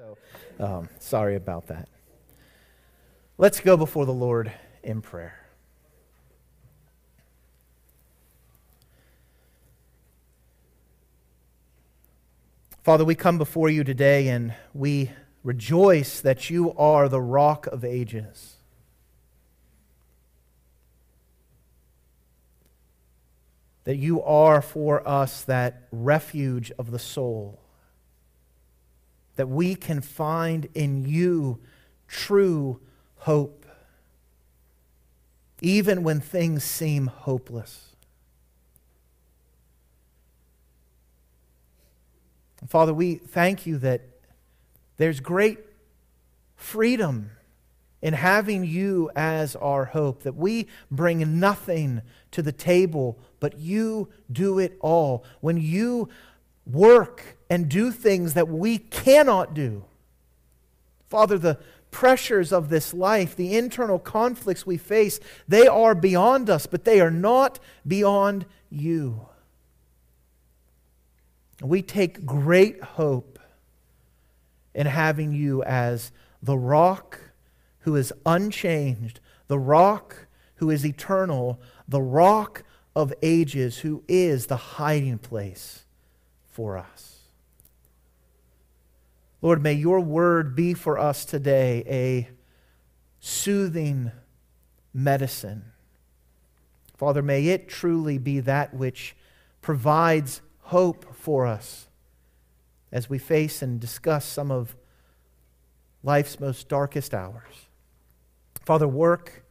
So, um, sorry about that. Let's go before the Lord in prayer. Father, we come before you today and we rejoice that you are the rock of ages. That you are for us that refuge of the soul that we can find in you true hope, even when things seem hopeless. Father, we thank you that there's great freedom in having you as our hope, that we bring nothing to the table, but you do it all. When you work and do things that we cannot do. Father, the pressures of this life, the internal conflicts we face, they are beyond us, but they are not beyond you. We take great hope in having you as the rock who is unchanged, the rock who is eternal, the rock of ages who is the hiding place for us. Lord, may your word be for us today a soothing medicine. Father, may it truly be that which provides hope for us as we face and discuss some of life's most darkest hours. Father, work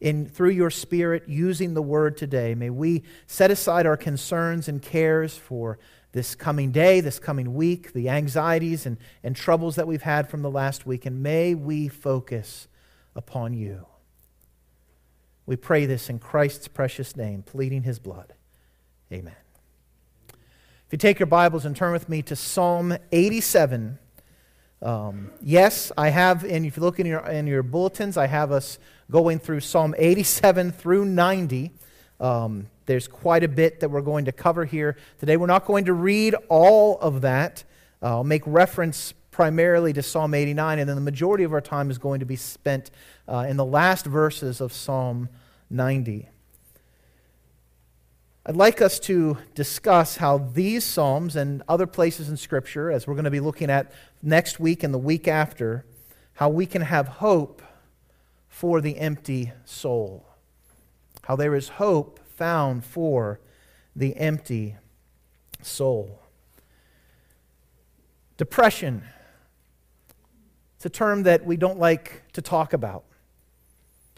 in through your spirit using the word today. May we set aside our concerns and cares for this coming day, this coming week, the anxieties and, and troubles that we've had from the last week, and may we focus upon you. We pray this in Christ's precious name, pleading his blood. Amen. If you take your Bibles and turn with me to Psalm 87. Um, yes, I have, and if you look in your, in your bulletins, I have us going through Psalm 87 through 90. Um, there's quite a bit that we're going to cover here today. We're not going to read all of that. Uh, I'll make reference primarily to Psalm 89, and then the majority of our time is going to be spent uh, in the last verses of Psalm 90. I'd like us to discuss how these Psalms and other places in Scripture, as we're going to be looking at next week and the week after, how we can have hope for the empty soul. How there is hope found for the empty soul. Depression. It's a term that we don't like to talk about.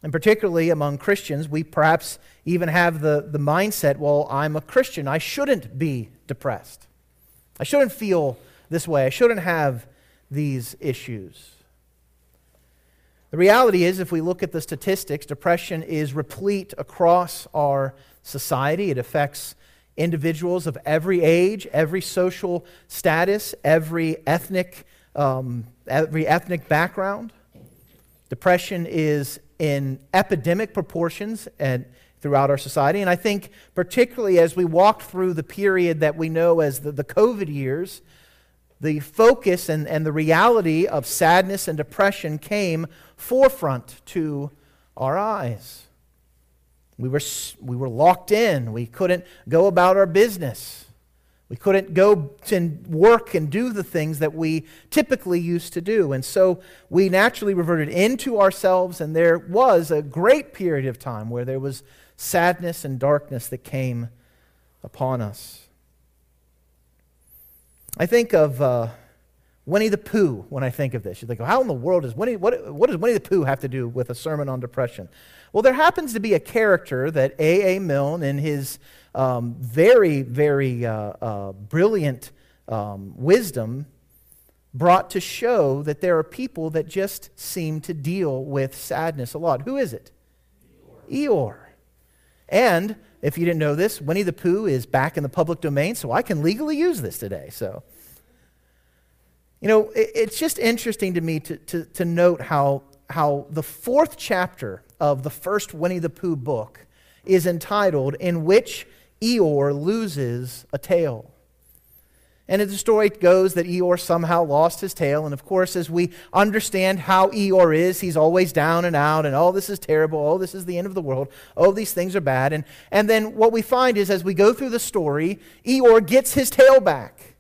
And particularly among Christians, we perhaps even have the, the mindset well, I'm a Christian. I shouldn't be depressed. I shouldn't feel this way. I shouldn't have these issues. The reality is, if we look at the statistics, depression is replete across our society. It affects individuals of every age, every social status, every ethnic, um, every ethnic background. Depression is in epidemic proportions and throughout our society. And I think, particularly as we walk through the period that we know as the, the COVID years, the focus and, and the reality of sadness and depression came forefront to our eyes. We were, we were locked in. We couldn't go about our business. We couldn't go and work and do the things that we typically used to do. And so we naturally reverted into ourselves, and there was a great period of time where there was sadness and darkness that came upon us. I think of uh, Winnie the Pooh when I think of this. You think, how in the world does Winnie, what, what does Winnie the Pooh have to do with a sermon on depression? Well, there happens to be a character that A.A. Milne, in his um, very, very uh, uh, brilliant um, wisdom, brought to show that there are people that just seem to deal with sadness a lot. Who is it? Eeyore. Eeyore. And if you didn't know this, Winnie the Pooh is back in the public domain, so I can legally use this today. So, you know, it, it's just interesting to me to, to, to note how, how the fourth chapter of the first Winnie the Pooh book is entitled In Which Eeyore Loses a Tail. And the story goes that Eeyore somehow lost his tail. And of course, as we understand how Eeyore is, he's always down and out, and oh, this is terrible. Oh, this is the end of the world. Oh, these things are bad. And, and then what we find is as we go through the story, Eeyore gets his tail back.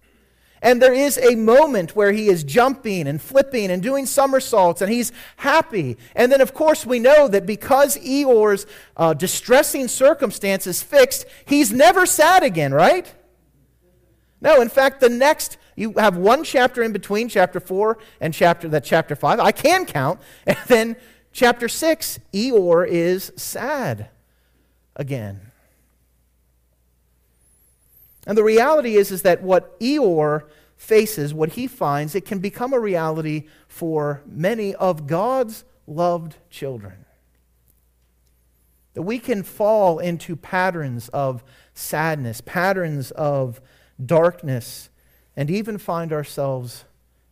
And there is a moment where he is jumping and flipping and doing somersaults and he's happy. And then, of course, we know that because Eeyore's uh, distressing circumstances fixed, he's never sad again, right? No, in fact, the next, you have one chapter in between, chapter 4 and chapter, that chapter 5. I can count. And then chapter 6, Eeyore is sad again. And the reality is, is that what Eeyore faces, what he finds, it can become a reality for many of God's loved children. That we can fall into patterns of sadness, patterns of darkness, and even find ourselves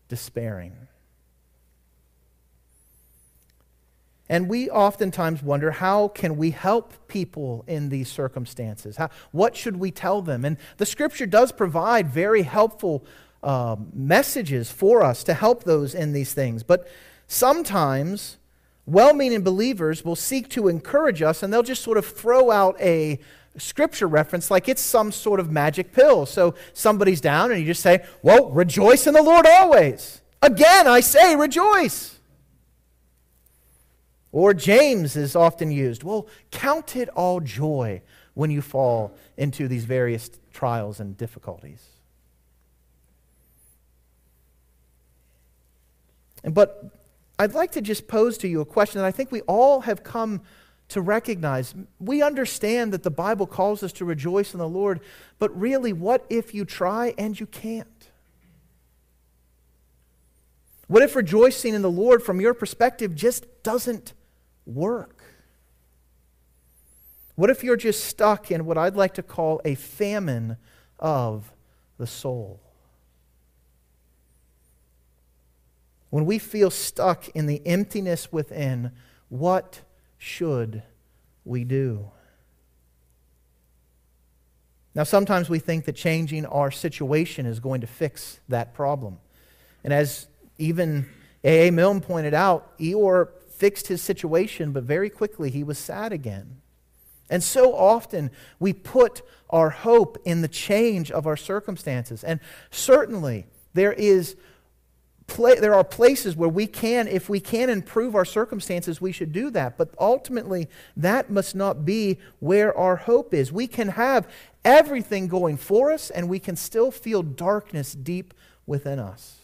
despairing. And we oftentimes wonder how can we help people in these circumstances? How, what should we tell them? And the scripture does provide very helpful uh, messages for us to help those in these things. But sometimes well meaning believers will seek to encourage us and they'll just sort of throw out a scripture reference like it's some sort of magic pill. So somebody's down and you just say, Well, rejoice in the Lord always. Again, I say, rejoice. Or James is often used. Well, count it all joy when you fall into these various trials and difficulties. But I'd like to just pose to you a question that I think we all have come to recognize. We understand that the Bible calls us to rejoice in the Lord, but really, what if you try and you can't? What if rejoicing in the Lord from your perspective just doesn't work? What if you're just stuck in what I'd like to call a famine of the soul? When we feel stuck in the emptiness within, what should we do? Now, sometimes we think that changing our situation is going to fix that problem. And as even A.A. Milne pointed out, Eeyore fixed his situation, but very quickly he was sad again. And so often we put our hope in the change of our circumstances. And certainly there is there are places where we can, if we can improve our circumstances, we should do that. But ultimately, that must not be where our hope is. We can have everything going for us, and we can still feel darkness deep within us.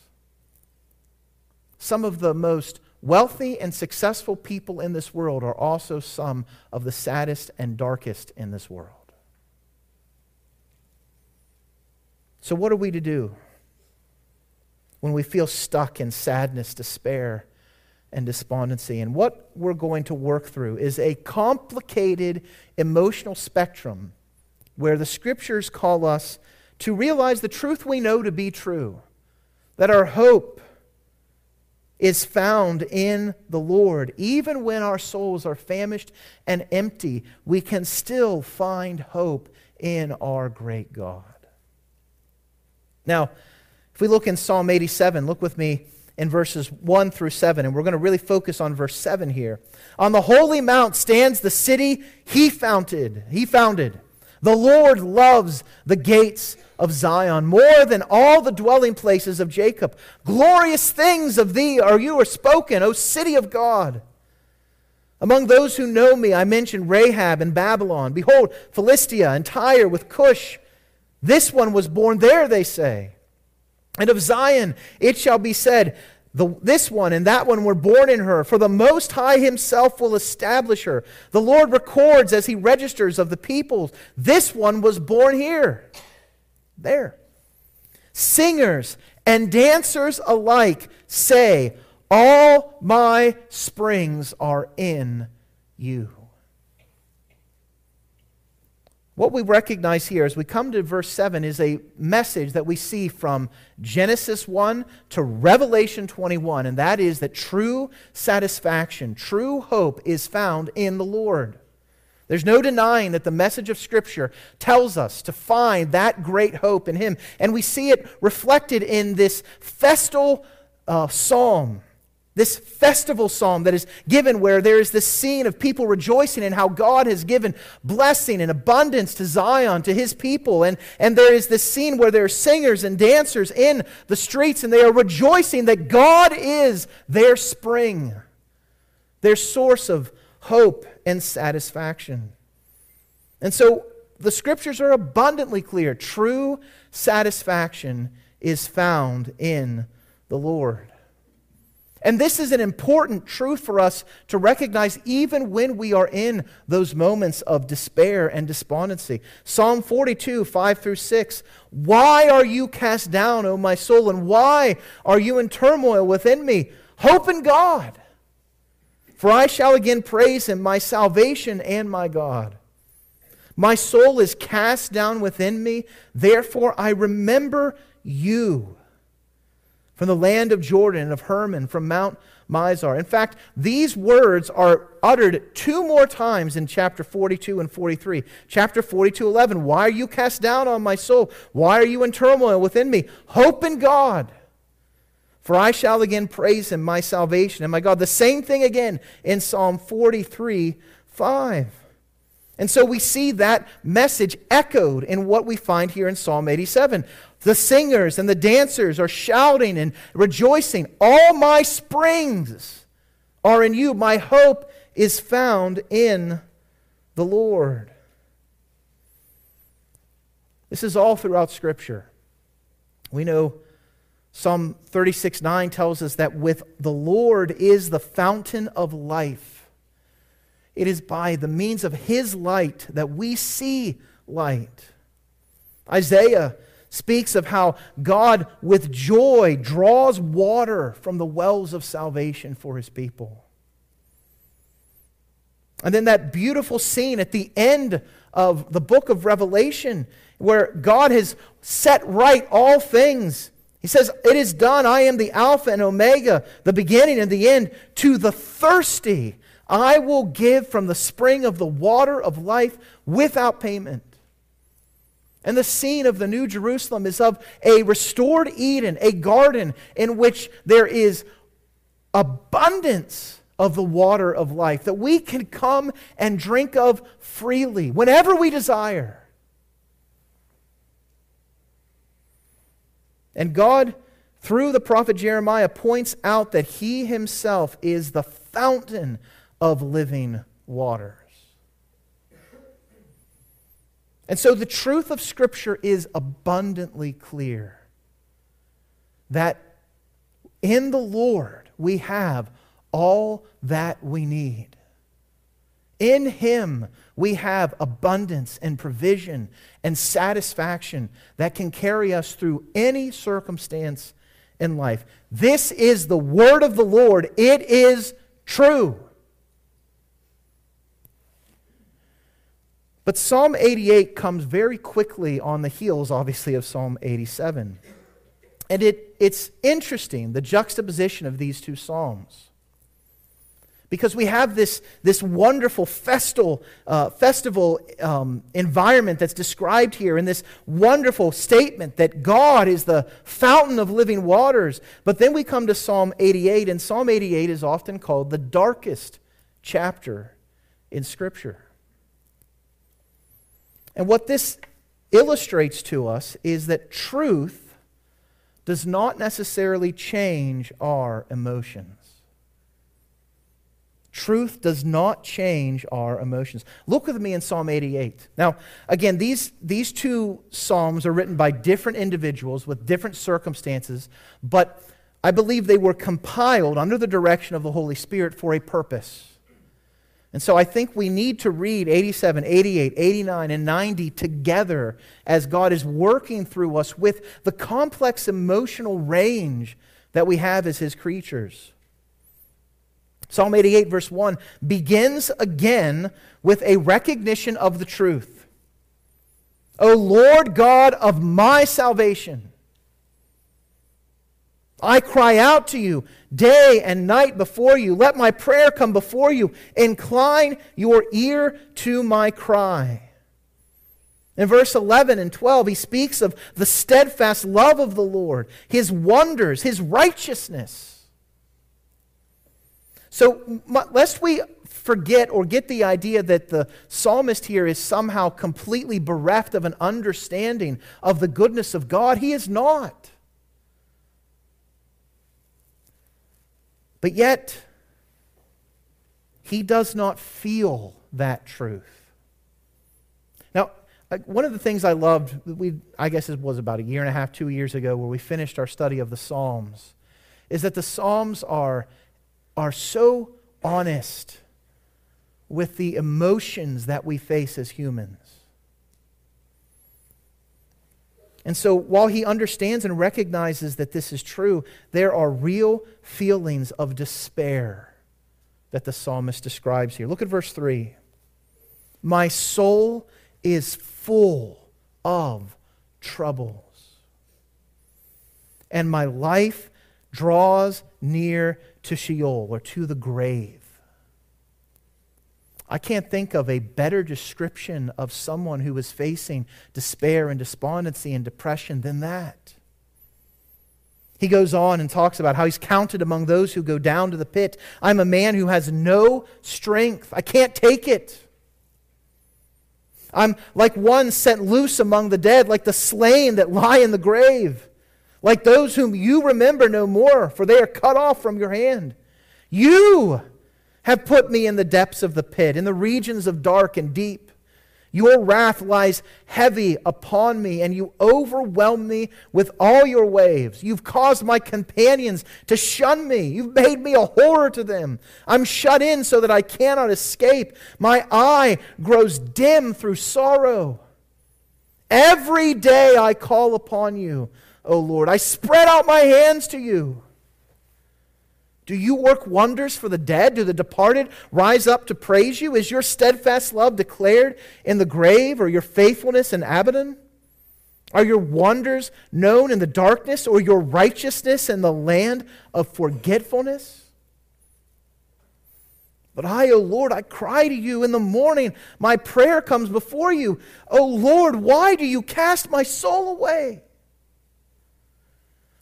Some of the most Wealthy and successful people in this world are also some of the saddest and darkest in this world. So, what are we to do when we feel stuck in sadness, despair, and despondency? And what we're going to work through is a complicated emotional spectrum where the scriptures call us to realize the truth we know to be true, that our hope is found in the Lord. Even when our souls are famished and empty, we can still find hope in our great God. Now, if we look in Psalm 87, look with me in verses 1 through 7, and we're going to really focus on verse 7 here. On the holy mount stands the city he founded. He founded. The Lord loves the gates of Zion more than all the dwelling places of Jacob. Glorious things of thee are you are spoken, O city of God. Among those who know me, I mentioned Rahab and Babylon. Behold, Philistia and Tyre with Cush. This one was born there, they say. And of Zion it shall be said, the, this one and that one were born in her, for the Most High Himself will establish her. The Lord records as He registers of the peoples, this one was born here there. Singers and dancers alike say, All my springs are in you. What we recognize here as we come to verse 7 is a message that we see from Genesis 1 to Revelation 21, and that is that true satisfaction, true hope is found in the Lord. There's no denying that the message of Scripture tells us to find that great hope in Him. And we see it reflected in this festal uh, psalm, this festival psalm that is given where there is this scene of people rejoicing in how God has given blessing and abundance to Zion, to His people. And, and there is this scene where there are singers and dancers in the streets and they are rejoicing that God is their spring, their source of hope and satisfaction. And so the scriptures are abundantly clear. True satisfaction is found in the Lord. And this is an important truth for us to recognize even when we are in those moments of despair and despondency. Psalm 42, 5 through 6. Why are you cast down, O my soul, and why are you in turmoil within me? Hope in God for I shall again praise him, my salvation and my God. My soul is cast down within me, therefore I remember you from the land of Jordan and of Hermon, from Mount Mizar. In fact, these words are uttered two more times in chapter 42 and 43. Chapter 42, 11. Why are you cast down on my soul? Why are you in turmoil within me? Hope in God. For I shall again praise him, my salvation and my God. The same thing again in Psalm 43 5. And so we see that message echoed in what we find here in Psalm 87. The singers and the dancers are shouting and rejoicing. All my springs are in you. My hope is found in the Lord. This is all throughout Scripture. We know Psalm 36 9 tells us that with the Lord is the fountain of life. It is by the means of his light that we see light. Isaiah speaks of how God, with joy, draws water from the wells of salvation for his people. And then that beautiful scene at the end of the book of Revelation, where God has set right all things he says, It is done. I am the Alpha and Omega, the beginning and the end. To the thirsty, I will give from the spring of the water of life without payment. And the scene of the New Jerusalem is of a restored Eden, a garden in which there is abundance of the water of life that we can come and drink of freely whenever we desire. And God, through the prophet Jeremiah, points out that he himself is the fountain of living waters. And so the truth of Scripture is abundantly clear that in the Lord we have all that we need. In Him we have abundance and provision and satisfaction that can carry us through any circumstance in life. This is the word of the Lord. It is true. But Psalm 88 comes very quickly on the heels, obviously, of Psalm 87. And it, it's interesting, the juxtaposition of these two Psalms. Because we have this, this wonderful festal, uh, festival um, environment that's described here in this wonderful statement that God is the fountain of living waters. But then we come to Psalm 88, and Psalm 88 is often called the darkest chapter in Scripture. And what this illustrates to us is that truth does not necessarily change our emotions. Truth does not change our emotions. Look with me in Psalm 88. Now, again, these, these two Psalms are written by different individuals with different circumstances, but I believe they were compiled under the direction of the Holy Spirit for a purpose. And so I think we need to read 87, 88, 89, and 90 together as God is working through us with the complex emotional range that we have as His creatures. Psalm 88, verse 1, begins again with a recognition of the truth. O Lord God of my salvation. I cry out to you day and night before you. Let my prayer come before you. Incline your ear to my cry. In verse 11 and 12, he speaks of the steadfast love of the Lord, his wonders, his righteousness. So, lest we forget or get the idea that the psalmist here is somehow completely bereft of an understanding of the goodness of God, he is not. But yet, he does not feel that truth. Now, one of the things I loved, we, I guess it was about a year and a half, two years ago, where we finished our study of the Psalms, is that the Psalms are, are so honest with the emotions that we face as humans. And so, while he understands and recognizes that this is true, there are real feelings of despair that the psalmist describes here. Look at verse 3. My soul is full of troubles, and my life draws near to Sheol or to the grave. I can't think of a better description of someone who is facing despair and despondency and depression than that. He goes on and talks about how he's counted among those who go down to the pit. I'm a man who has no strength. I can't take it. I'm like one sent loose among the dead, like the slain that lie in the grave, like those whom you remember no more, for they are cut off from your hand. You have put me in the depths of the pit, in the regions of dark and deep. Your wrath lies heavy upon me, and you overwhelm me with all your waves. You've caused my companions to shun me. You've made me a horror to them. I'm shut in so that I cannot escape. My eye grows dim through sorrow. Every day I call upon you, O Lord. I spread out my hands to you. Do you work wonders for the dead? Do the departed rise up to praise you? Is your steadfast love declared in the grave or your faithfulness in Abaddon? Are your wonders known in the darkness or your righteousness in the land of forgetfulness? But I, O Lord, I cry to you in the morning. My prayer comes before you. O Lord, why do you cast my soul away?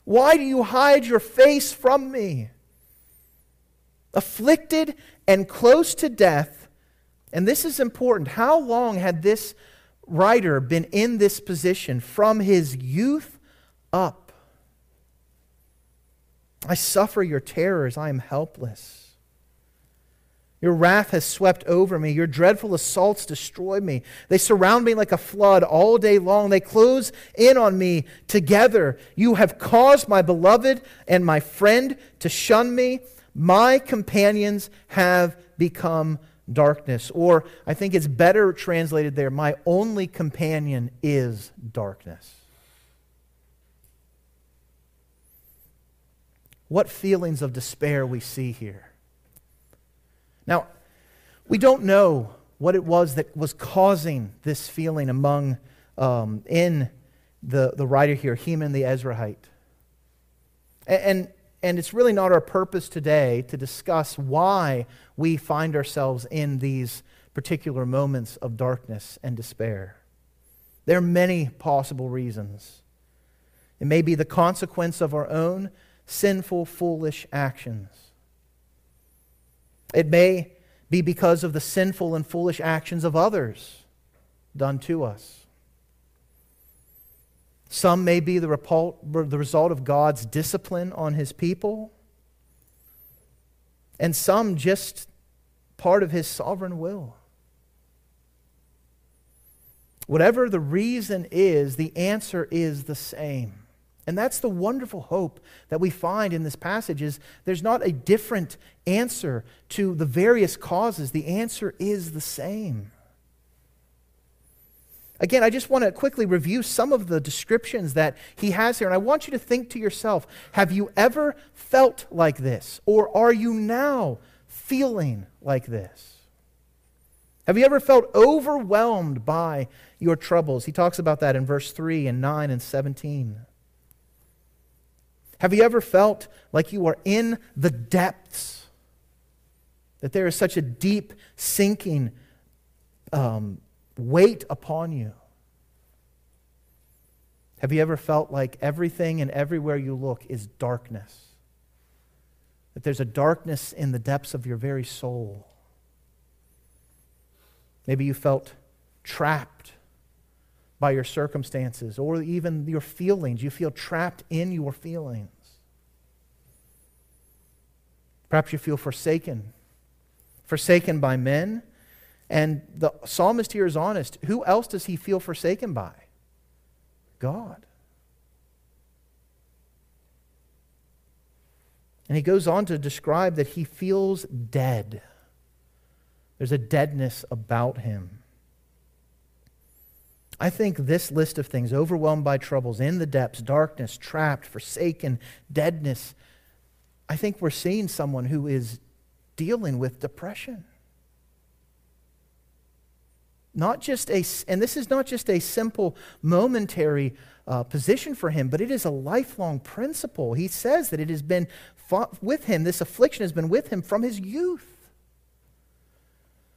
Why do you hide your face from me? Afflicted and close to death. And this is important. How long had this writer been in this position? From his youth up. I suffer your terrors. I am helpless. Your wrath has swept over me. Your dreadful assaults destroy me. They surround me like a flood all day long. They close in on me together. You have caused my beloved and my friend to shun me. My companions have become darkness. Or I think it's better translated there my only companion is darkness. What feelings of despair we see here. Now, we don't know what it was that was causing this feeling among um, in the, the writer here, Heman the Ezraite. And, and and it's really not our purpose today to discuss why we find ourselves in these particular moments of darkness and despair. There are many possible reasons. It may be the consequence of our own sinful, foolish actions. It may be because of the sinful and foolish actions of others done to us. Some may be the, the result of God's discipline on his people, and some just part of his sovereign will. Whatever the reason is, the answer is the same. And that's the wonderful hope that we find in this passage is there's not a different answer to the various causes. The answer is the same. Again, I just want to quickly review some of the descriptions that he has here. And I want you to think to yourself have you ever felt like this? Or are you now feeling like this? Have you ever felt overwhelmed by your troubles? He talks about that in verse 3 and 9 and 17. Have you ever felt like you are in the depths? That there is such a deep, sinking um, weight upon you? Have you ever felt like everything and everywhere you look is darkness? That there's a darkness in the depths of your very soul? Maybe you felt trapped by your circumstances or even your feelings. You feel trapped in your feelings. Perhaps you feel forsaken, forsaken by men. And the psalmist here is honest. Who else does he feel forsaken by? God. And he goes on to describe that he feels dead. There's a deadness about him. I think this list of things overwhelmed by troubles, in the depths, darkness, trapped, forsaken, deadness I think we're seeing someone who is dealing with depression. Not just a, and this is not just a simple momentary uh, position for him, but it is a lifelong principle. He says that it has been with him, this affliction has been with him from his youth.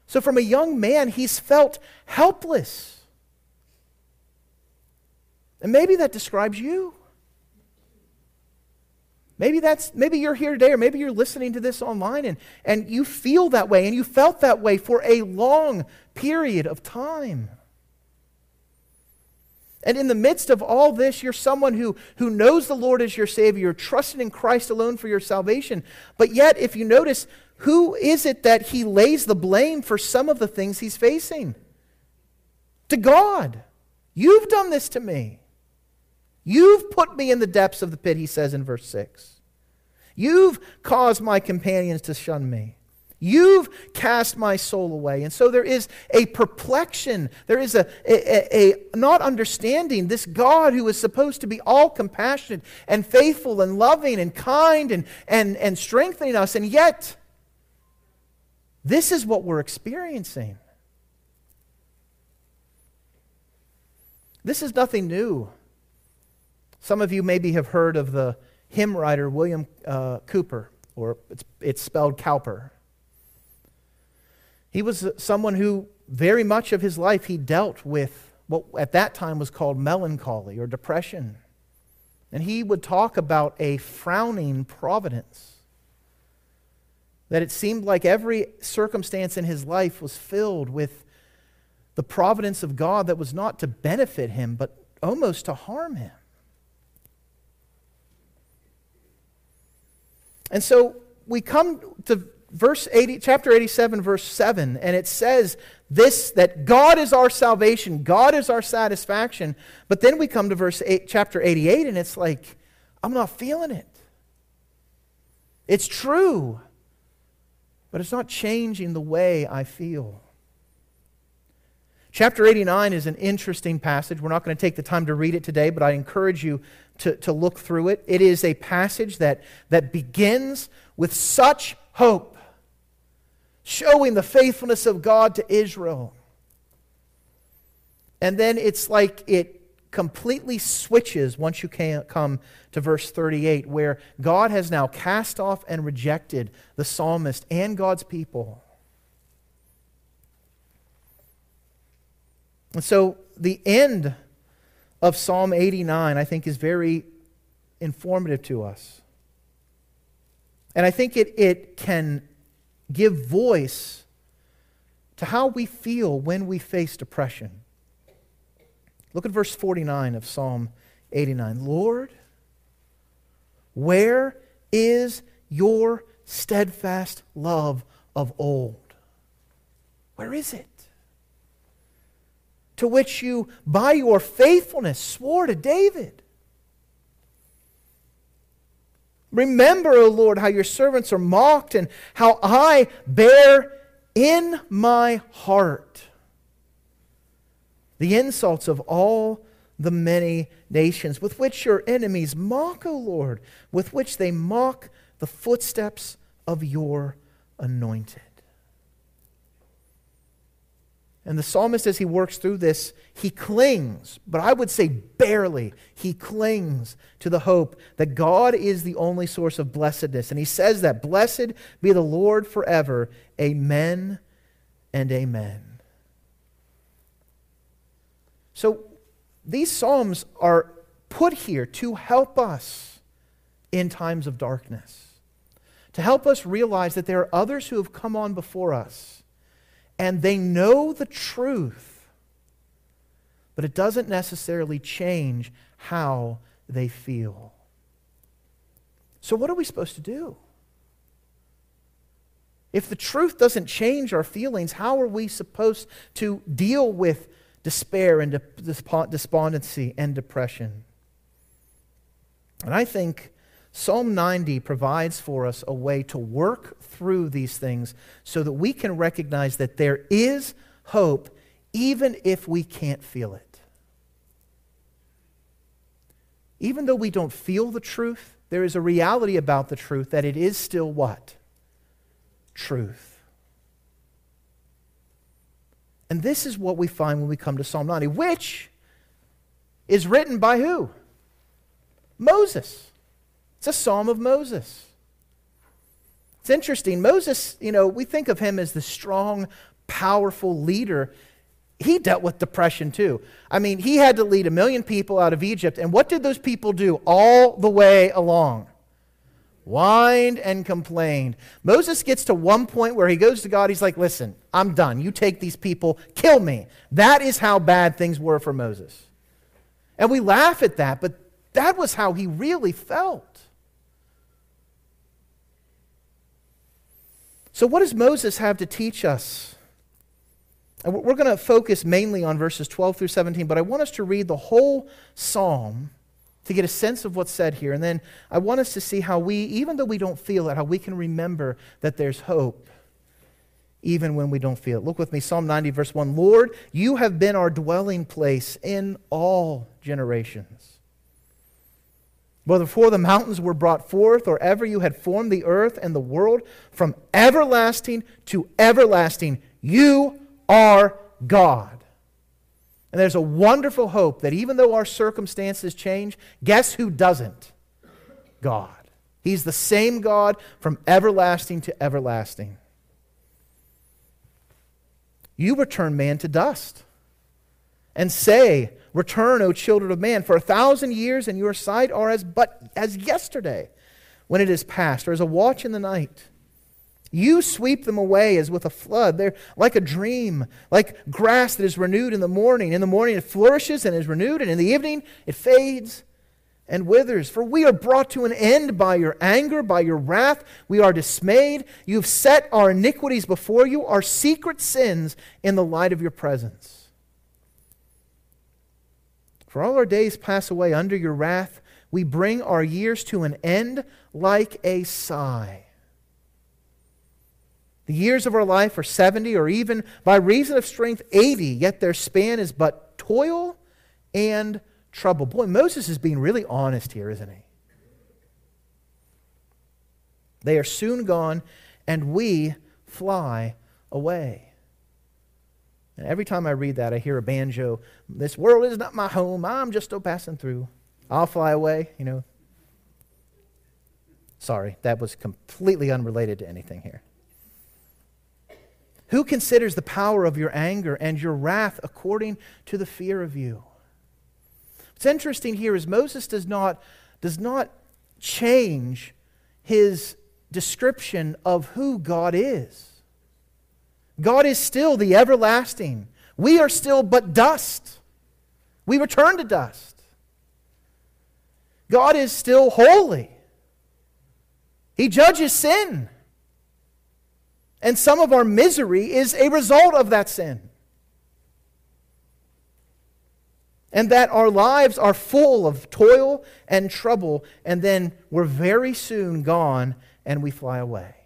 So, from a young man, he's felt helpless. And maybe that describes you. Maybe that's maybe you're here today or maybe you're listening to this online and, and you feel that way and you felt that way for a long period of time. And in the midst of all this, you're someone who, who knows the Lord as your Savior, you're trusting in Christ alone for your salvation. But yet, if you notice, who is it that he lays the blame for some of the things he's facing? To God. You've done this to me. You've put me in the depths of the pit, he says in verse 6. You've caused my companions to shun me. You've cast my soul away. And so there is a perplexion. There is a, a, a, not understanding this God who is supposed to be all compassionate and faithful and loving and kind and, and, and strengthening us. And yet, this is what we're experiencing. This is nothing new. Some of you maybe have heard of the hymn writer William uh, Cooper, or it's, it's spelled Cowper. He was someone who, very much of his life, he dealt with what at that time was called melancholy or depression. And he would talk about a frowning providence. That it seemed like every circumstance in his life was filled with the providence of God that was not to benefit him, but almost to harm him. And so we come to verse 80, chapter 87, verse 7, and it says this that God is our salvation, God is our satisfaction. But then we come to verse 8, chapter 88, and it's like, I'm not feeling it. It's true, but it's not changing the way I feel. Chapter 89 is an interesting passage. We're not going to take the time to read it today, but I encourage you to, to look through it. It is a passage that, that begins with such hope, showing the faithfulness of God to Israel. And then it's like it completely switches once you come to verse 38, where God has now cast off and rejected the psalmist and God's people. And so the end of Psalm 89, I think, is very informative to us. And I think it, it can give voice to how we feel when we face depression. Look at verse 49 of Psalm 89. Lord, where is your steadfast love of old? Where is it? To which you, by your faithfulness, swore to David. Remember, O Lord, how your servants are mocked and how I bear in my heart the insults of all the many nations with which your enemies mock, O Lord, with which they mock the footsteps of your anointed. And the psalmist, as he works through this, he clings, but I would say barely, he clings to the hope that God is the only source of blessedness. And he says that, Blessed be the Lord forever. Amen and amen. So these psalms are put here to help us in times of darkness, to help us realize that there are others who have come on before us and they know the truth, but it doesn't necessarily change how they feel. So, what are we supposed to do? If the truth doesn't change our feelings, how are we supposed to deal with despair and despondency and depression? And I think Psalm 90 provides for us a way to work through these things so that we can recognize that there is hope even if we can't feel it. Even though we don't feel the truth, there is a reality about the truth that it is still what? Truth. And this is what we find when we come to Psalm 90, which is written by who? Moses. It's a psalm of Moses. It's interesting. Moses, you know, we think of him as the strong, powerful leader. He dealt with depression too. I mean, he had to lead a million people out of Egypt. And what did those people do all the way along? Whined and complained. Moses gets to one point where he goes to God. He's like, Listen, I'm done. You take these people, kill me. That is how bad things were for Moses. And we laugh at that, but that was how he really felt. So, what does Moses have to teach us? And we're going to focus mainly on verses 12 through 17, but I want us to read the whole psalm to get a sense of what's said here. And then I want us to see how we, even though we don't feel it, how we can remember that there's hope even when we don't feel it. Look with me, Psalm 90, verse 1. Lord, you have been our dwelling place in all generations. Whether before the mountains were brought forth, or ever you had formed the earth and the world, from everlasting to everlasting, you are God. And there's a wonderful hope that even though our circumstances change, guess who doesn't? God. He's the same God from everlasting to everlasting. You return man to dust and say, Return, O children of man, for a thousand years in your sight are as but as yesterday when it is past, or as a watch in the night. You sweep them away as with a flood. They're like a dream, like grass that is renewed in the morning. In the morning it flourishes and is renewed, and in the evening it fades and withers. For we are brought to an end by your anger, by your wrath. We are dismayed. You've set our iniquities before you, our secret sins in the light of your presence. For all our days pass away under your wrath. We bring our years to an end like a sigh. The years of our life are 70, or even by reason of strength, 80, yet their span is but toil and trouble. Boy, Moses is being really honest here, isn't he? They are soon gone, and we fly away. And every time I read that, I hear a banjo. This world is not my home. I'm just a passing through. I'll fly away, you know. Sorry, that was completely unrelated to anything here. Who considers the power of your anger and your wrath according to the fear of you? What's interesting here is Moses does not, does not change his description of who God is. God is still the everlasting. We are still but dust. We return to dust. God is still holy. He judges sin. And some of our misery is a result of that sin. And that our lives are full of toil and trouble, and then we're very soon gone and we fly away.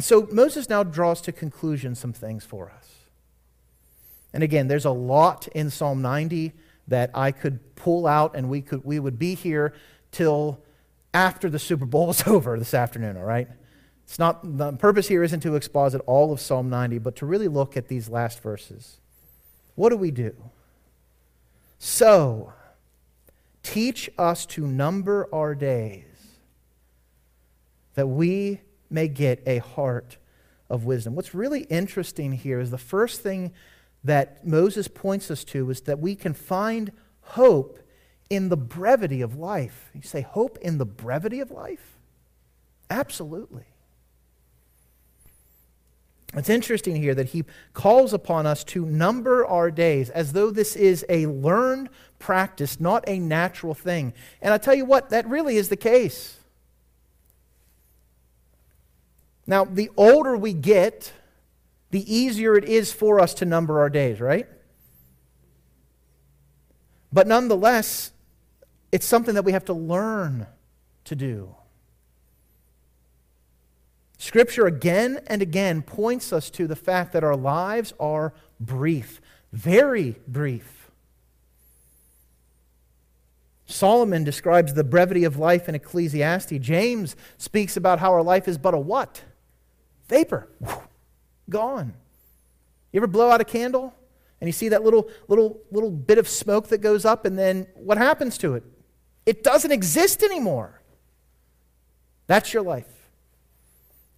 And so Moses now draws to conclusion some things for us. And again, there's a lot in Psalm 90 that I could pull out, and we, could, we would be here till after the Super Bowl is over this afternoon, all right? It's not, the purpose here isn't to exposit all of Psalm 90, but to really look at these last verses. What do we do? So, teach us to number our days that we may get a heart of wisdom. What's really interesting here is the first thing that Moses points us to is that we can find hope in the brevity of life. You say, hope in the brevity of life? Absolutely. It's interesting here that he calls upon us to number our days as though this is a learned practice, not a natural thing. And I tell you what, that really is the case. Now, the older we get, the easier it is for us to number our days, right? But nonetheless, it's something that we have to learn to do. Scripture again and again points us to the fact that our lives are brief, very brief. Solomon describes the brevity of life in Ecclesiastes. James speaks about how our life is but a what? Vapor. Gone. You ever blow out a candle and you see that little, little, little bit of smoke that goes up, and then what happens to it? It doesn't exist anymore. That's your life.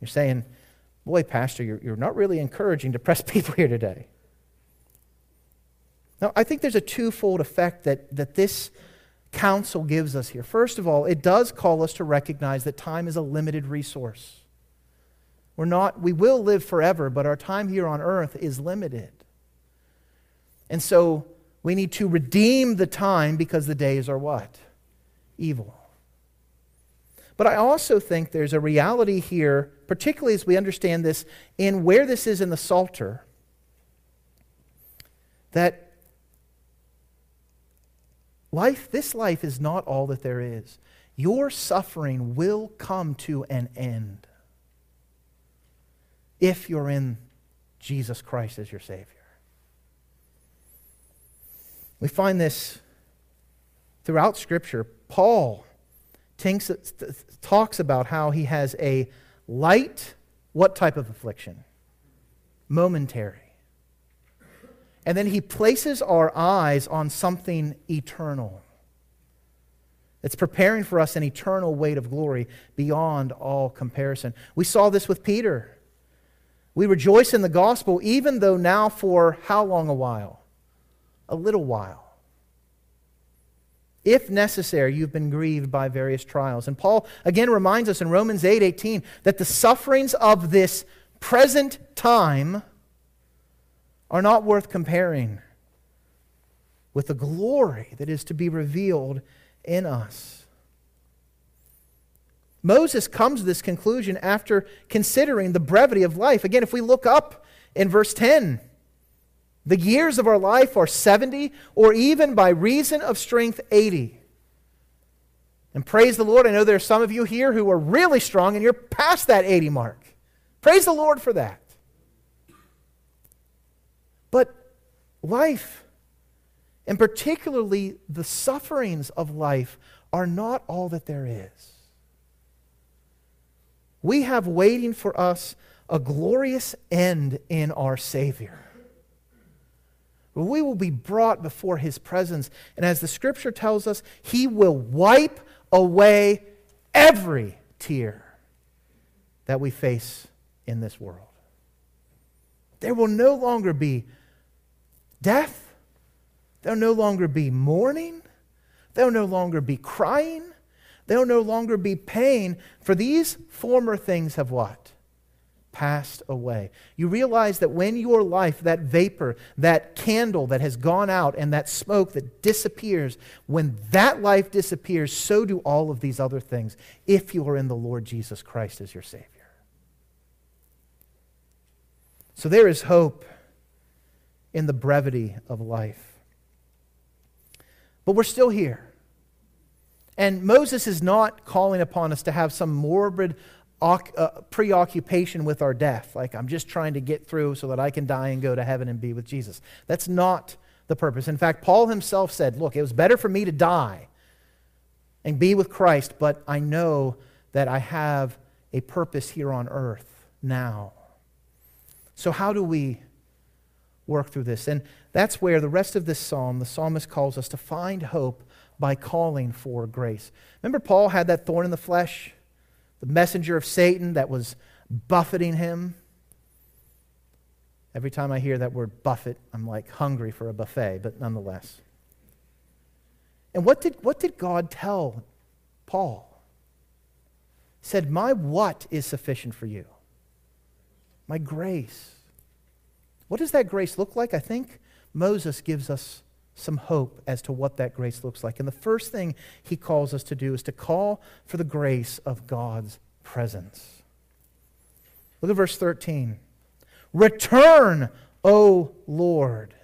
You're saying, Boy, Pastor, you're, you're not really encouraging depressed people here today. Now, I think there's a twofold effect that, that this counsel gives us here. First of all, it does call us to recognize that time is a limited resource. We're not, we will live forever, but our time here on earth is limited. And so we need to redeem the time because the days are what? Evil. But I also think there's a reality here, particularly as we understand this in where this is in the Psalter, that life, this life is not all that there is. Your suffering will come to an end if you're in Jesus Christ as your Savior. We find this throughout Scripture. Paul thinks, talks about how he has a light, what type of affliction? Momentary. And then he places our eyes on something eternal. It's preparing for us an eternal weight of glory beyond all comparison. We saw this with Peter. We rejoice in the gospel, even though now for how long a while? A little while. If necessary, you've been grieved by various trials. And Paul again reminds us in Romans 8 18 that the sufferings of this present time are not worth comparing with the glory that is to be revealed in us. Moses comes to this conclusion after considering the brevity of life. Again, if we look up in verse 10, the years of our life are 70, or even by reason of strength, 80. And praise the Lord, I know there are some of you here who are really strong and you're past that 80 mark. Praise the Lord for that. But life, and particularly the sufferings of life, are not all that there is. We have waiting for us a glorious end in our Savior we will be brought before his presence. And as the scripture tells us, he will wipe away every tear that we face in this world. There will no longer be death. There'll no longer be mourning. There'll no longer be crying. There'll no longer be pain. For these former things have what? passed away. You realize that when your life, that vapor, that candle that has gone out, and that smoke that disappears, when that life disappears, so do all of these other things if you are in the Lord Jesus Christ as your Savior. So there is hope in the brevity of life. But we're still here. And Moses is not calling upon us to have some morbid uh, preoccupation with our death. Like, I'm just trying to get through so that I can die and go to heaven and be with Jesus. That's not the purpose. In fact, Paul himself said, Look, it was better for me to die and be with Christ, but I know that I have a purpose here on earth now. So, how do we work through this? And that's where the rest of this psalm, the psalmist calls us to find hope by calling for grace. Remember, Paul had that thorn in the flesh, the messenger of Satan that was buffeting him. Every time I hear that word buffet, I'm like hungry for a buffet, but nonetheless. And what did, what did God tell Paul? He said, My what is sufficient for you? My grace. What does that grace look like? I think Moses gives us some hope as to what that grace looks like. And the first thing he calls us to do is to call for the grace of God's presence. Look at verse 13. Return, O Lord.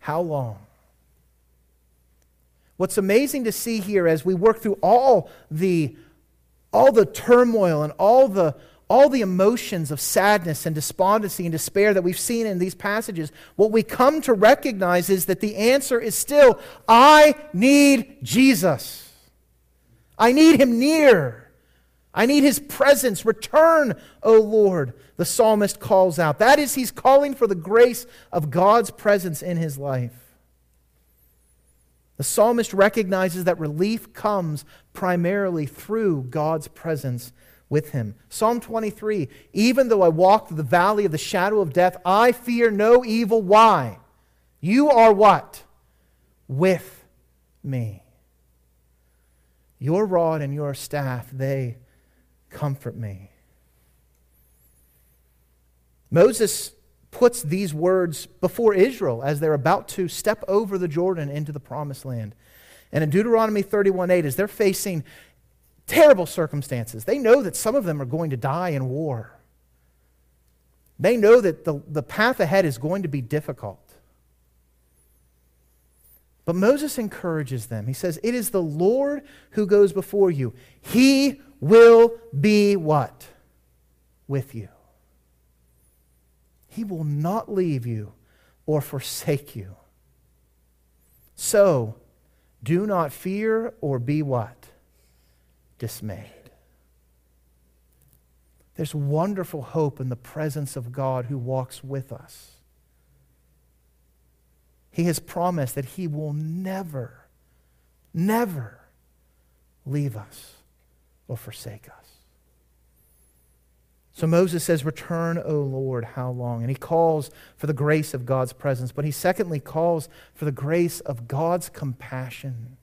How long? What's amazing to see here as we work through all the, all the turmoil and all the, all the emotions of sadness and despondency and despair that we've seen in these passages, what we come to recognize is that the answer is still I need Jesus. I need him near. I need his presence. Return, O Lord, the psalmist calls out. That is, he's calling for the grace of God's presence in his life. The psalmist recognizes that relief comes primarily through God's presence with him. Psalm 23 Even though I walk through the valley of the shadow of death, I fear no evil. Why? You are what? With me. Your rod and your staff, they comfort me. Moses puts these words before Israel as they're about to step over the Jordan into the promised land. And in Deuteronomy 31 8, as they're facing terrible circumstances, they know that some of them are going to die in war. They know that the, the path ahead is going to be difficult. But Moses encourages them. He says, It is the Lord who goes before you. He will be what? With you. He will not leave you or forsake you. So, do not fear or be what? Dismayed. There's wonderful hope in the presence of God who walks with us. He has promised that He will never, never leave us or forsake us. So Moses says, Return, O Lord, how long? And he calls for the grace of God's presence. But he secondly calls for the grace of God's compassion.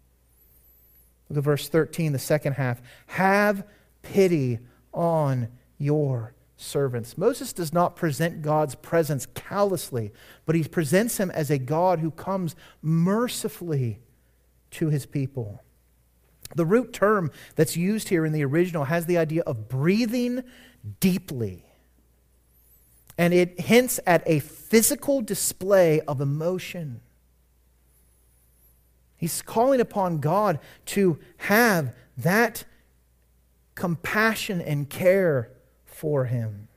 Look at verse 13, the second half. Have pity on your servants. Moses does not present God's presence callously, but he presents him as a God who comes mercifully to his people. The root term that's used here in the original has the idea of breathing deeply. And it hints at a physical display of emotion. He's calling upon God to have that compassion and care for him.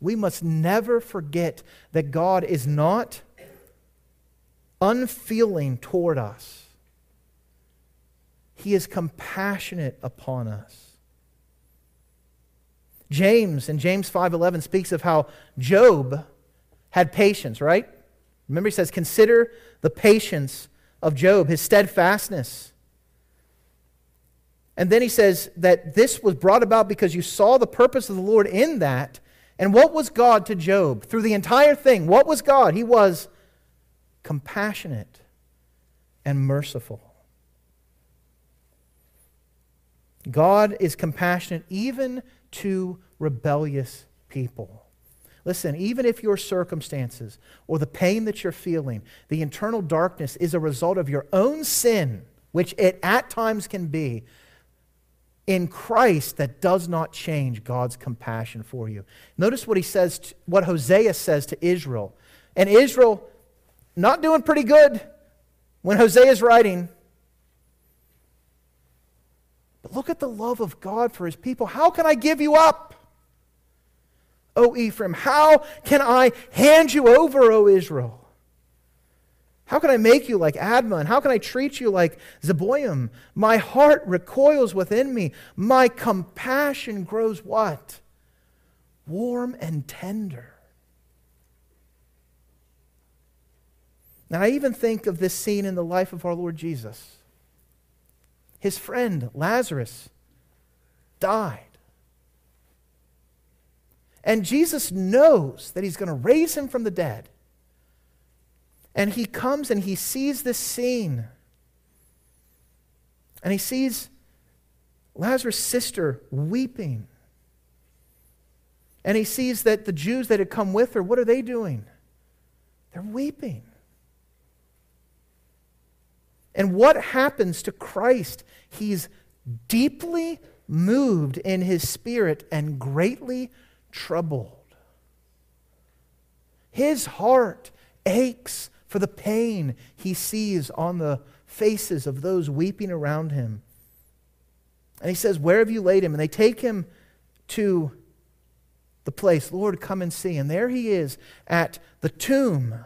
We must never forget that God is not unfeeling toward us. He is compassionate upon us. James in James 5:11 speaks of how Job had patience, right? Remember he says consider the patience of Job, his steadfastness. And then he says that this was brought about because you saw the purpose of the Lord in that. And what was God to Job? Through the entire thing, what was God? He was compassionate and merciful. God is compassionate even to rebellious people. Listen, even if your circumstances or the pain that you're feeling, the internal darkness is a result of your own sin, which it at times can be, in Christ that does not change God's compassion for you. Notice what he says, to, what Hosea says to Israel. And Israel, not doing pretty good when Hosea is writing, but look at the love of God for his people. How can I give you up, O Ephraim? How can I hand you over, O Israel? How can I make you like Admah? How can I treat you like Zeboim? My heart recoils within me. My compassion grows what? Warm and tender. And I even think of this scene in the life of our Lord Jesus. His friend, Lazarus, died. And Jesus knows that he's going to raise him from the dead. And he comes and he sees this scene. And he sees Lazarus' sister weeping. And he sees that the Jews that had come with her, what are they doing? They're weeping. And what happens to Christ? He's deeply moved in his spirit and greatly troubled. His heart aches for the pain he sees on the faces of those weeping around him. And he says, Where have you laid him? And they take him to the place, Lord, come and see. And there he is at the tomb.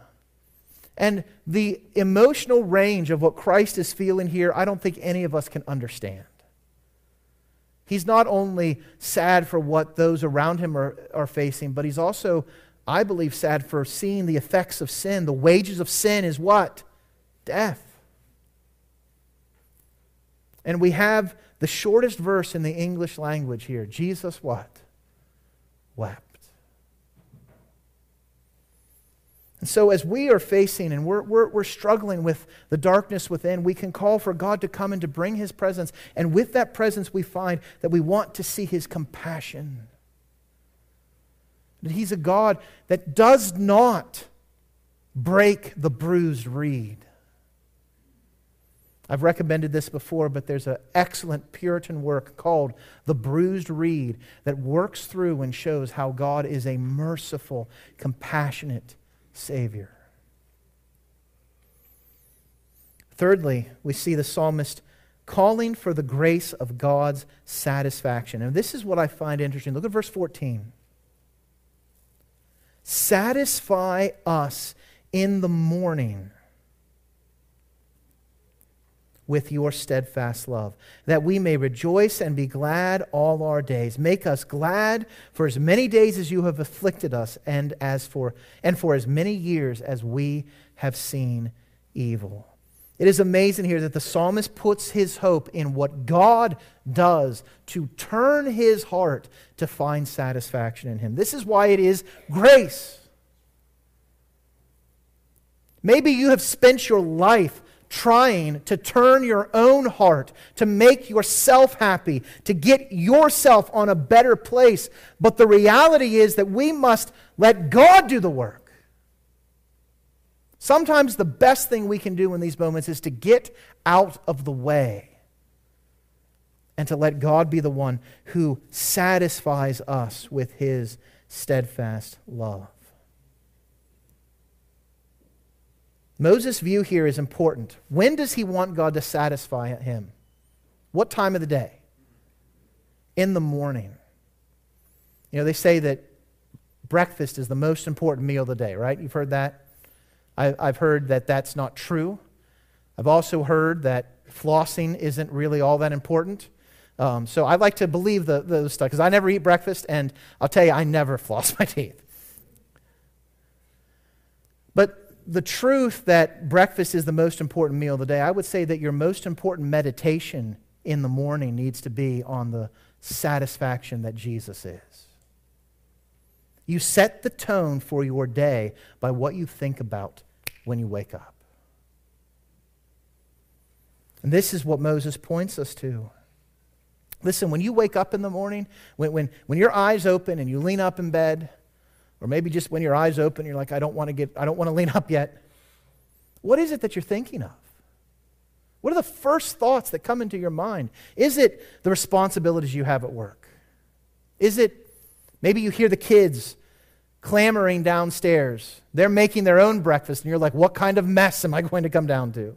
And the emotional range of what Christ is feeling here, I don't think any of us can understand. He's not only sad for what those around him are, are facing, but he's also, I believe, sad for seeing the effects of sin. The wages of sin is what? Death. And we have the shortest verse in the English language here. Jesus what? Wept. And so, as we are facing and we're, we're, we're, struggling with the darkness within, we can call for God to come and to bring His presence. And with that presence, we find that we want to see His compassion. That He's a God that does not break the bruised reed. I've recommended this before, but there's an excellent Puritan work called The Bruised Reed that works through and shows how God is a merciful, compassionate, Savior. Thirdly, we see the psalmist calling for the grace of God's satisfaction. And this is what I find interesting. Look at verse 14. Satisfy us in the morning with your steadfast love, that we may rejoice and be glad all our days. Make us glad for as many days as you have afflicted us, and as for and for as many years as we have seen evil. It is amazing here that the psalmist puts his hope in what God does to turn his heart to find satisfaction in him. This is why it is grace. Maybe you have spent your life trying to turn your own heart, to make yourself happy, to get yourself on a better place. But the reality is that we must let God do the work. Sometimes the best thing we can do in these moments is to get out of the way and to let God be the one who satisfies us with his steadfast love. Moses' view here is important. When does he want God to satisfy him? What time of the day? In the morning. You know, they say that breakfast is the most important meal of the day, right? You've heard that? I, have heard that that's not true. I've also heard that flossing isn't really all that important. Um, so I like to believe the, the stuff because I never eat breakfast, and I'll tell you, I never floss my teeth. But the truth that breakfast is the most important meal of the day, I would say that your most important meditation in the morning needs to be on the satisfaction that Jesus is. You set the tone for your day by what you think about when you wake up. And this is what Moses points us to. Listen, when you wake up in the morning, when, when, when your eyes open and you lean up in bed, or maybe just when your eyes open, you're like, I don't want to get, I don't want to lean up yet. What is it that you're thinking of? What are the first thoughts that come into your mind? Is it the responsibilities you have at work? Is it maybe you hear the kids clamoring downstairs? They're making their own breakfast, and you're like, what kind of mess am I going to come down to?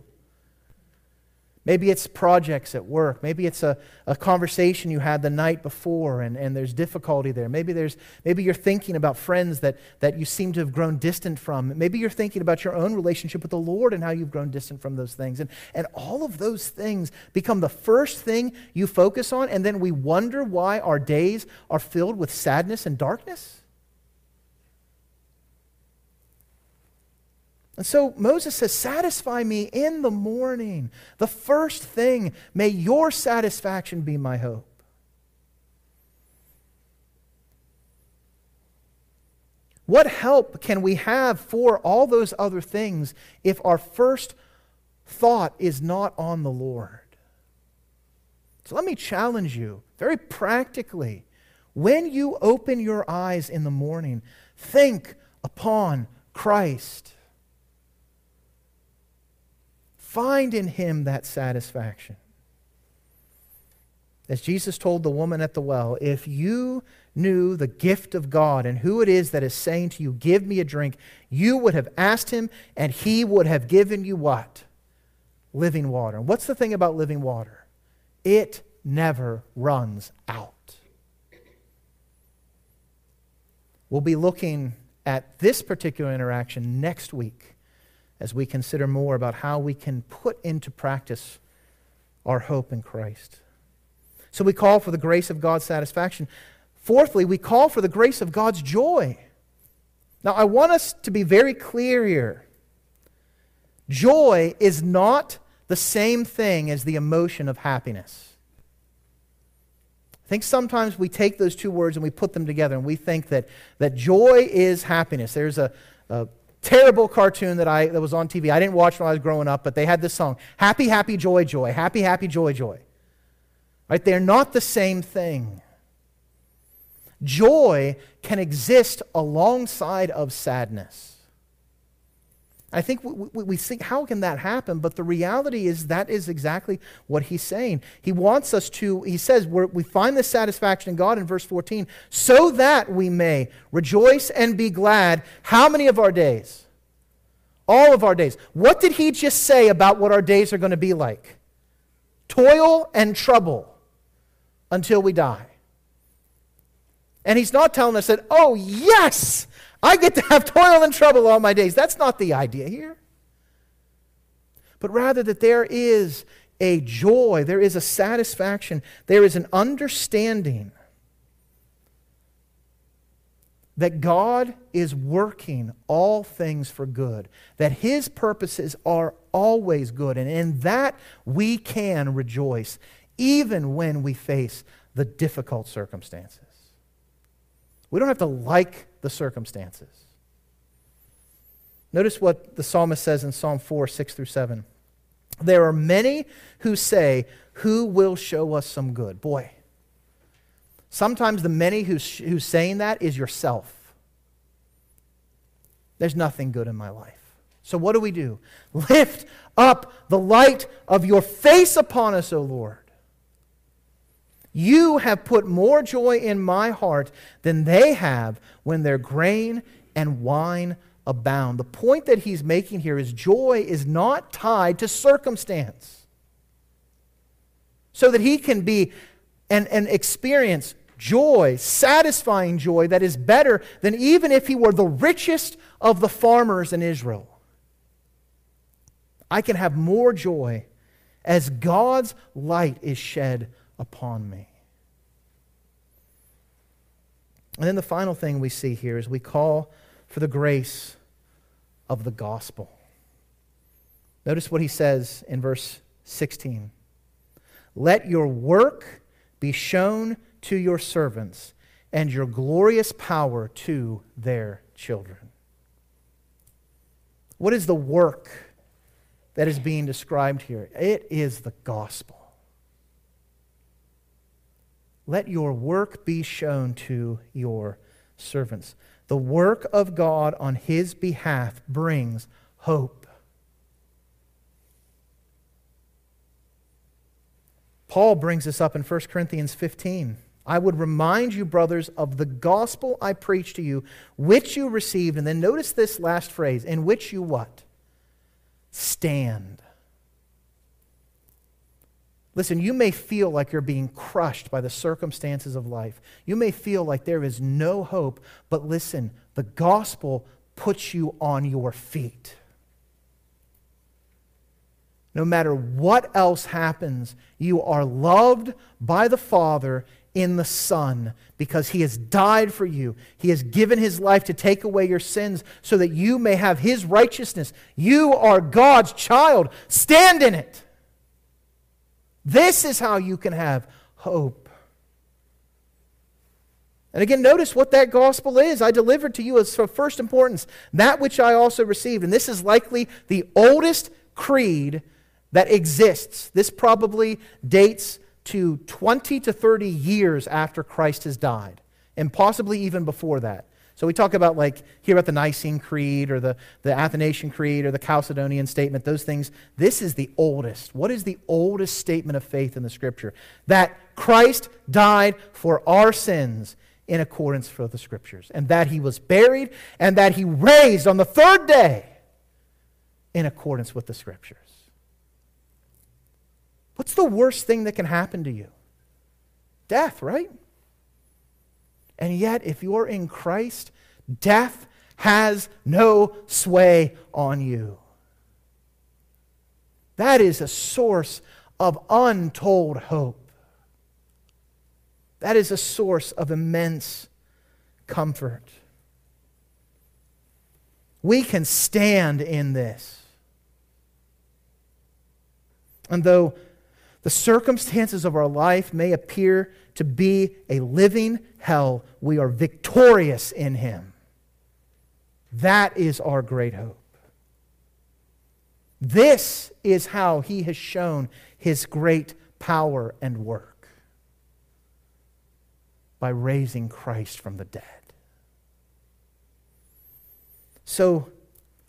Maybe it's projects at work. Maybe it's a, a conversation you had the night before and, and there's difficulty there. Maybe, there's, maybe you're thinking about friends that, that you seem to have grown distant from. Maybe you're thinking about your own relationship with the Lord and how you've grown distant from those things. And, and all of those things become the first thing you focus on, and then we wonder why our days are filled with sadness and darkness. And so Moses says, Satisfy me in the morning. The first thing, may your satisfaction be my hope. What help can we have for all those other things if our first thought is not on the Lord? So let me challenge you very practically. When you open your eyes in the morning, think upon Christ. Find in him that satisfaction. As Jesus told the woman at the well, if you knew the gift of God and who it is that is saying to you, Give me a drink, you would have asked him, and he would have given you what? Living water. And what's the thing about living water? It never runs out. We'll be looking at this particular interaction next week as we consider more about how we can put into practice our hope in Christ. So we call for the grace of God's satisfaction. Fourthly, we call for the grace of God's joy. Now, I want us to be very clear here. Joy is not the same thing as the emotion of happiness. I think sometimes we take those two words and we put them together and we think that, that joy is happiness. There's a, a terrible cartoon that, I, that was on TV. I didn't watch when I was growing up, but they had this song Happy, Happy, Joy, Joy. Happy, Happy, Joy, Joy. Right? They're not the same thing. Joy can exist alongside of sadness. I think we, we, think, how can that happen? But the reality is that is exactly what he's saying. He wants us to, he says, we find this satisfaction in God in verse 14, so that we may rejoice and be glad. How many of our days? All of our days. What did he just say about what our days are going to be like? Toil and trouble until we die. And he's not telling us that, oh, yes, I get to have toil and trouble all my days. That's not the idea here. But rather that there is a joy, there is a satisfaction, there is an understanding that God is working all things for good, that His purposes are always good, and in that we can rejoice, even when we face the difficult circumstances. We don't have to like the circumstances. Notice what the psalmist says in Psalm 4 6 through 7. There are many who say, Who will show us some good? Boy, sometimes the many who's, who's saying that is yourself. There's nothing good in my life. So what do we do? Lift up the light of your face upon us, O Lord. You have put more joy in my heart than they have when their grain and wine abound. The point that he's making here is joy is not tied to circumstance. So that he can be and, and experience joy, satisfying joy that is better than even if he were the richest of the farmers in Israel. I can have more joy as God's light is shed upon me. And then the final thing we see here is we call for the grace of the gospel. Notice what he says in verse 16 Let your work be shown to your servants, and your glorious power to their children. What is the work that is being described here? It is the gospel. Let your work be shown to your servants. The work of God on his behalf brings hope. Paul brings this up in 1 Corinthians 15. I would remind you, brothers, of the gospel I preached to you, which you received. And then notice this last phrase in which you what? Stand. Listen, you may feel like you're being crushed by the circumstances of life. You may feel like there is no hope, but listen, the gospel puts you on your feet. No matter what else happens, you are loved by the Father in the Son because He has died for you. He has given His life to take away your sins so that you may have His righteousness. You are God's child. Stand in it. This is how you can have hope. And again, notice what that gospel is. I delivered to you as of first importance that which I also received. And this is likely the oldest creed that exists. This probably dates to 20 to 30 years after Christ has died, and possibly even before that. So we talk about like here about the Nicene Creed or the, the Athanasian Creed or the Chalcedonian Statement, those things. This is the oldest. What is the oldest statement of faith in the Scripture? That Christ died for our sins in accordance with the Scriptures, and that he was buried, and that he raised on the third day in accordance with the Scriptures. What's the worst thing that can happen to you? Death, right? And yet, if you're in Christ, death has no sway on you. That is a source of untold hope. That is a source of immense comfort. We can stand in this. And though the circumstances of our life may appear to be a living hell, we are victorious in Him. That is our great hope. This is how He has shown His great power and work by raising Christ from the dead. So,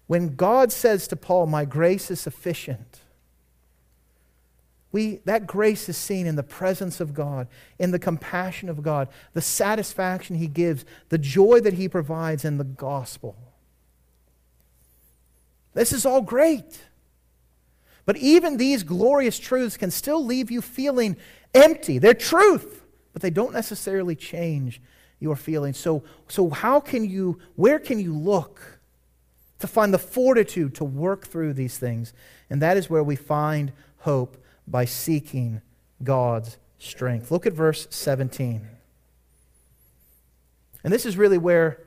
when God says to Paul, My grace is sufficient, we, that grace is seen in the presence of God, in the compassion of God, the satisfaction He gives, the joy that He provides in the gospel. This is all great. But even these glorious truths can still leave you feeling empty. They're truth, but they don't necessarily change your feelings. So, so how can you, where can you look to find the fortitude to work through these things? And that is where we find hope by seeking God's strength. Look at verse 17. And this is really where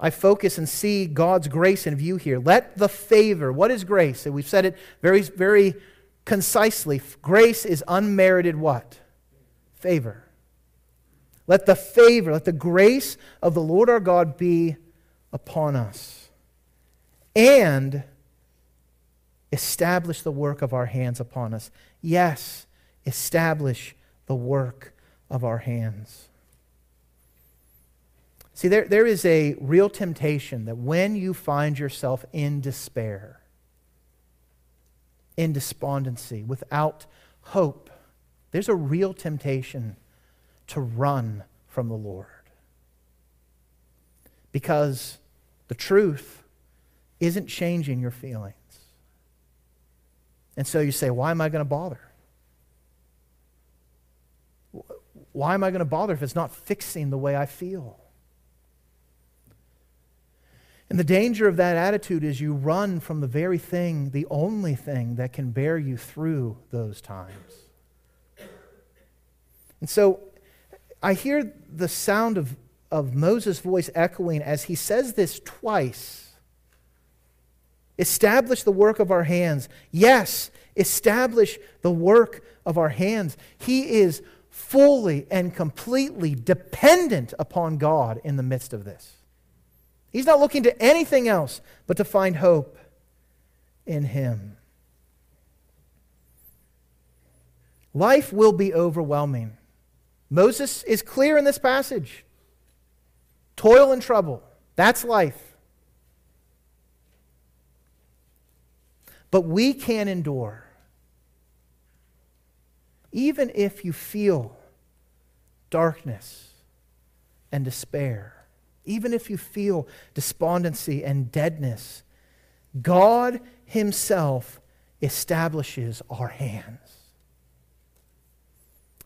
I focus and see God's grace in view here. Let the favor, what is grace? And we've said it very, very concisely. Grace is unmerited what? Favor. Let the favor, let the grace of the Lord our God be upon us. And establish the work of our hands upon us. Yes, establish the work of our hands. See, there, there is a real temptation that when you find yourself in despair, in despondency, without hope, there's a real temptation to run from the Lord. Because the truth isn't changing your feelings. And so you say, why am I going to bother? Why am I going to bother if it's not fixing the way I feel? And the danger of that attitude is you run from the very thing, the only thing that can bear you through those times. And so I hear the sound of, of Moses' voice echoing as he says this twice Establish the work of our hands. Yes, establish the work of our hands. He is fully and completely dependent upon God in the midst of this. He's not looking to anything else but to find hope in Him. Life will be overwhelming. Moses is clear in this passage toil and trouble. That's life. But we can endure. Even if you feel darkness and despair, even if you feel despondency and deadness, God Himself establishes our hands.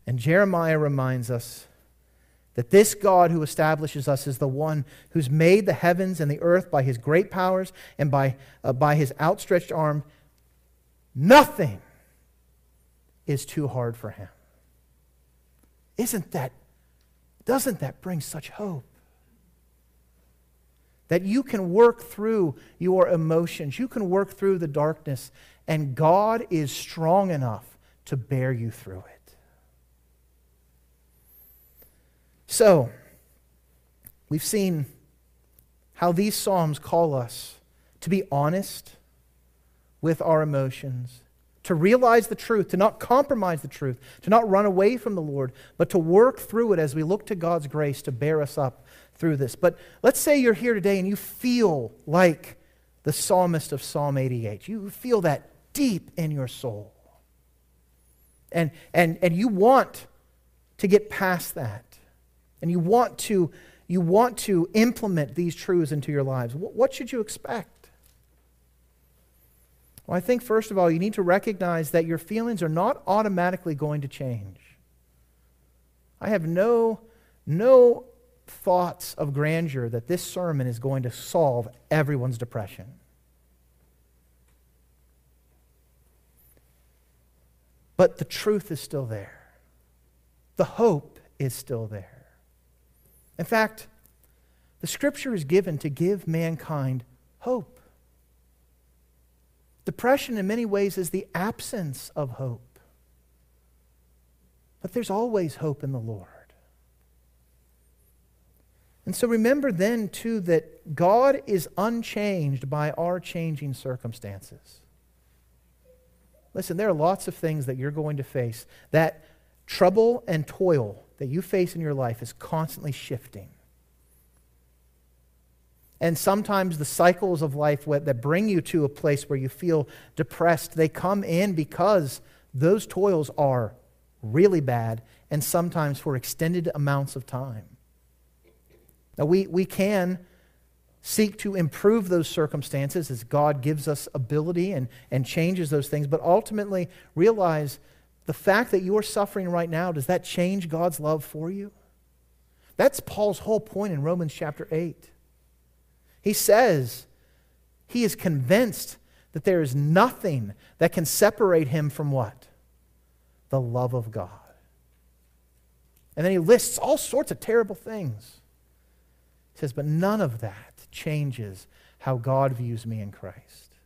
And Jeremiah reminds us that this God who establishes us is the one who's made the heavens and the earth by his great powers and by, uh, by his outstretched arm. Nothing is too hard for him. Isn't that, doesn't that bring such hope? That you can work through your emotions, you can work through the darkness, and God is strong enough to bear you through it. So, we've seen how these Psalms call us to be honest with our emotions, to realize the truth, to not compromise the truth, to not run away from the Lord, but to work through it as we look to God's grace to bear us up through this. But let's say you're here today and you feel like the psalmist of Psalm 88. You feel that deep in your soul. And, and, and you want to get past that. And you want to, you want to implement these truths into your lives. What should you expect? Well, I think, first of all, you need to recognize that your feelings are not automatically going to change. I have no, no thoughts of grandeur that this sermon is going to solve everyone's depression. But the truth is still there. The hope is still there. In fact, the scripture is given to give mankind hope. Depression, in many ways, is the absence of hope. But there's always hope in the Lord. And so remember then, too, that God is unchanged by our changing circumstances. Listen, there are lots of things that you're going to face. That trouble and toil that you face in your life is constantly shifting. And sometimes the cycles of life that bring you to a place where you feel depressed, they come in because those toils are really bad and sometimes for extended amounts of time. Now, we, we can seek to improve those circumstances as God gives us ability and, and changes those things, but ultimately realize the fact that you are suffering right now, does that change God's love for you? That's Paul's whole point in Romans chapter 8. He says he is convinced that there is nothing that can separate him from what? The love of God. And then he lists all sorts of terrible things. He says, but none of that changes how God views me in Christ.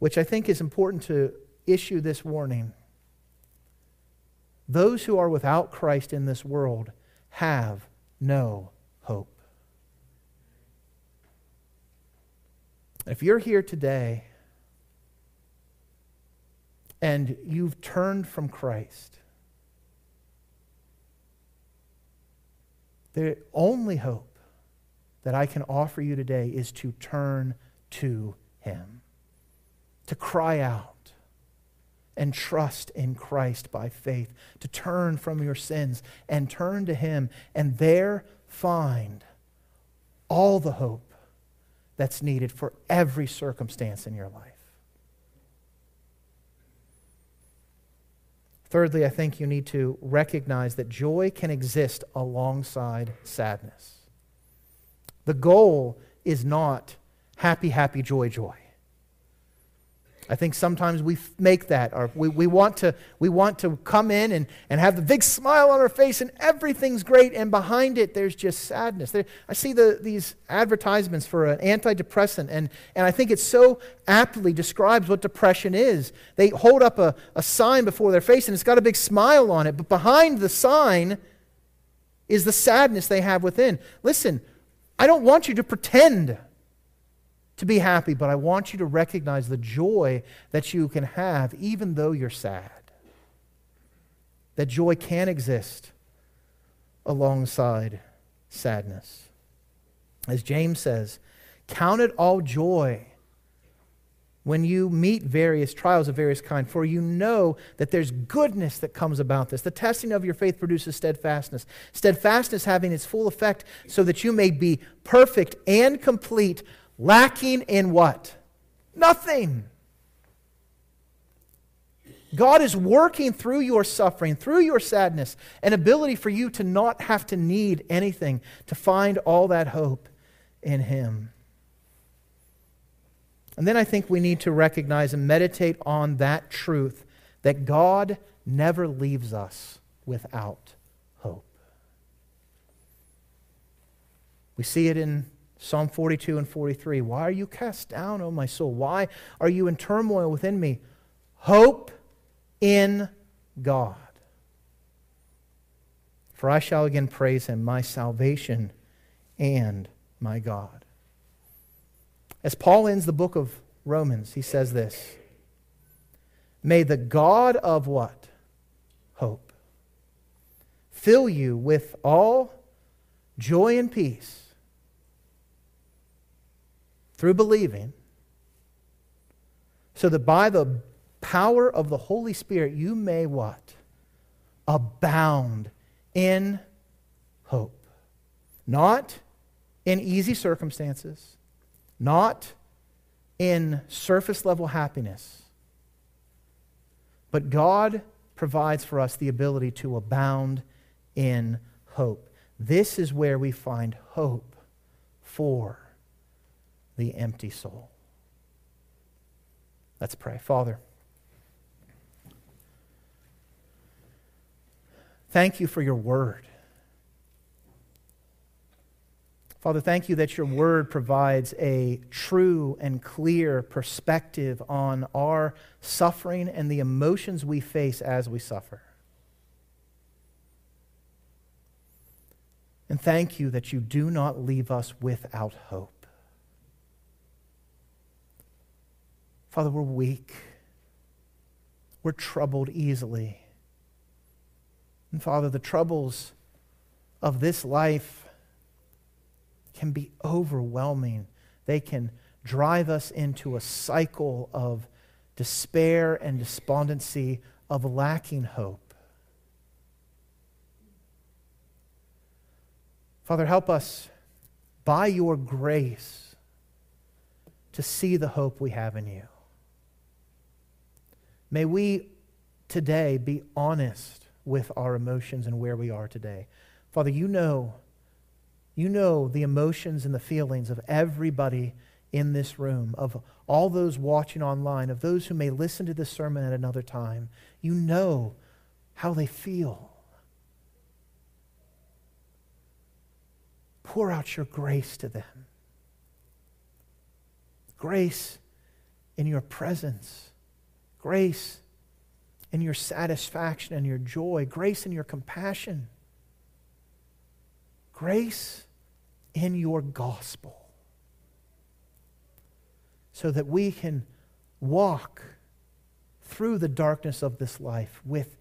Which I think is important to issue this warning. Those who are without Christ in this world have no hope. If you're here today and you've turned from Christ, the only hope that I can offer you today is to turn to Him, to cry out and trust in Christ by faith, to turn from your sins and turn to Him, and there find all the hope that's needed for every circumstance in your life. Thirdly, I think you need to recognize that joy can exist alongside sadness. The goal is not happy, happy, joy, joy. I think sometimes we make that, or we, we, want to, we want to come in and, and have the big smile on our face and everything's great, and behind it there's just sadness. There, I see the, these advertisements for an antidepressant, and, and I think it so aptly describes what depression is. They hold up a, a sign before their face and it's got a big smile on it, but behind the sign is the sadness they have within. Listen, I don't want you to pretend to be happy, but I want you to recognize the joy that you can have even though you're sad. That joy can exist alongside sadness. As James says, count it all joy when you meet various trials of various kind for you know that there's goodness that comes about this the testing of your faith produces steadfastness steadfastness having its full effect so that you may be perfect and complete lacking in what nothing God is working through your suffering, through your sadness, an ability for you to not have to need anything, to find all that hope in Him. And then I think we need to recognize and meditate on that truth that God never leaves us without hope. We see it in Psalm 42 and 43. Why are you cast down, O my soul? Why are you in turmoil within me? Hope in God. For I shall again praise him, my salvation and my God. As Paul ends the book of Romans, he says this May the God of what? Hope. Fill you with all joy and peace through believing, so that by the power of the Holy Spirit, you may what? Abound in hope. Not in easy circumstances, not in surface level happiness, but God provides for us the ability to abound in hope. This is where we find hope for the empty soul. Let's pray. Father, Thank you for your word. Father, thank you that your word provides a true and clear perspective on our suffering and the emotions we face as we suffer. And thank you that you do not leave us without hope. Father, we're weak. We're troubled easily. And Father, the troubles of this life can be overwhelming. They can drive us into a cycle of despair and despondency, of lacking hope. Father, help us by your grace to see the hope we have in you. May we today be honest with our emotions and where we are today. Father, you know, you know the emotions and the feelings of everybody in this room, of all those watching online, of those who may listen to this sermon at another time. You know how they feel. Pour out your grace to them. Grace in your presence. Grace in your satisfaction and your joy, grace in your compassion, grace in your gospel, so that we can walk through the darkness of this life with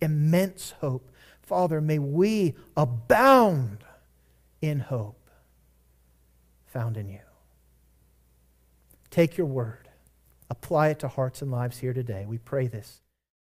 immense hope. Father, may we abound in hope found in you. Take your word, apply it to hearts and lives here today. We pray this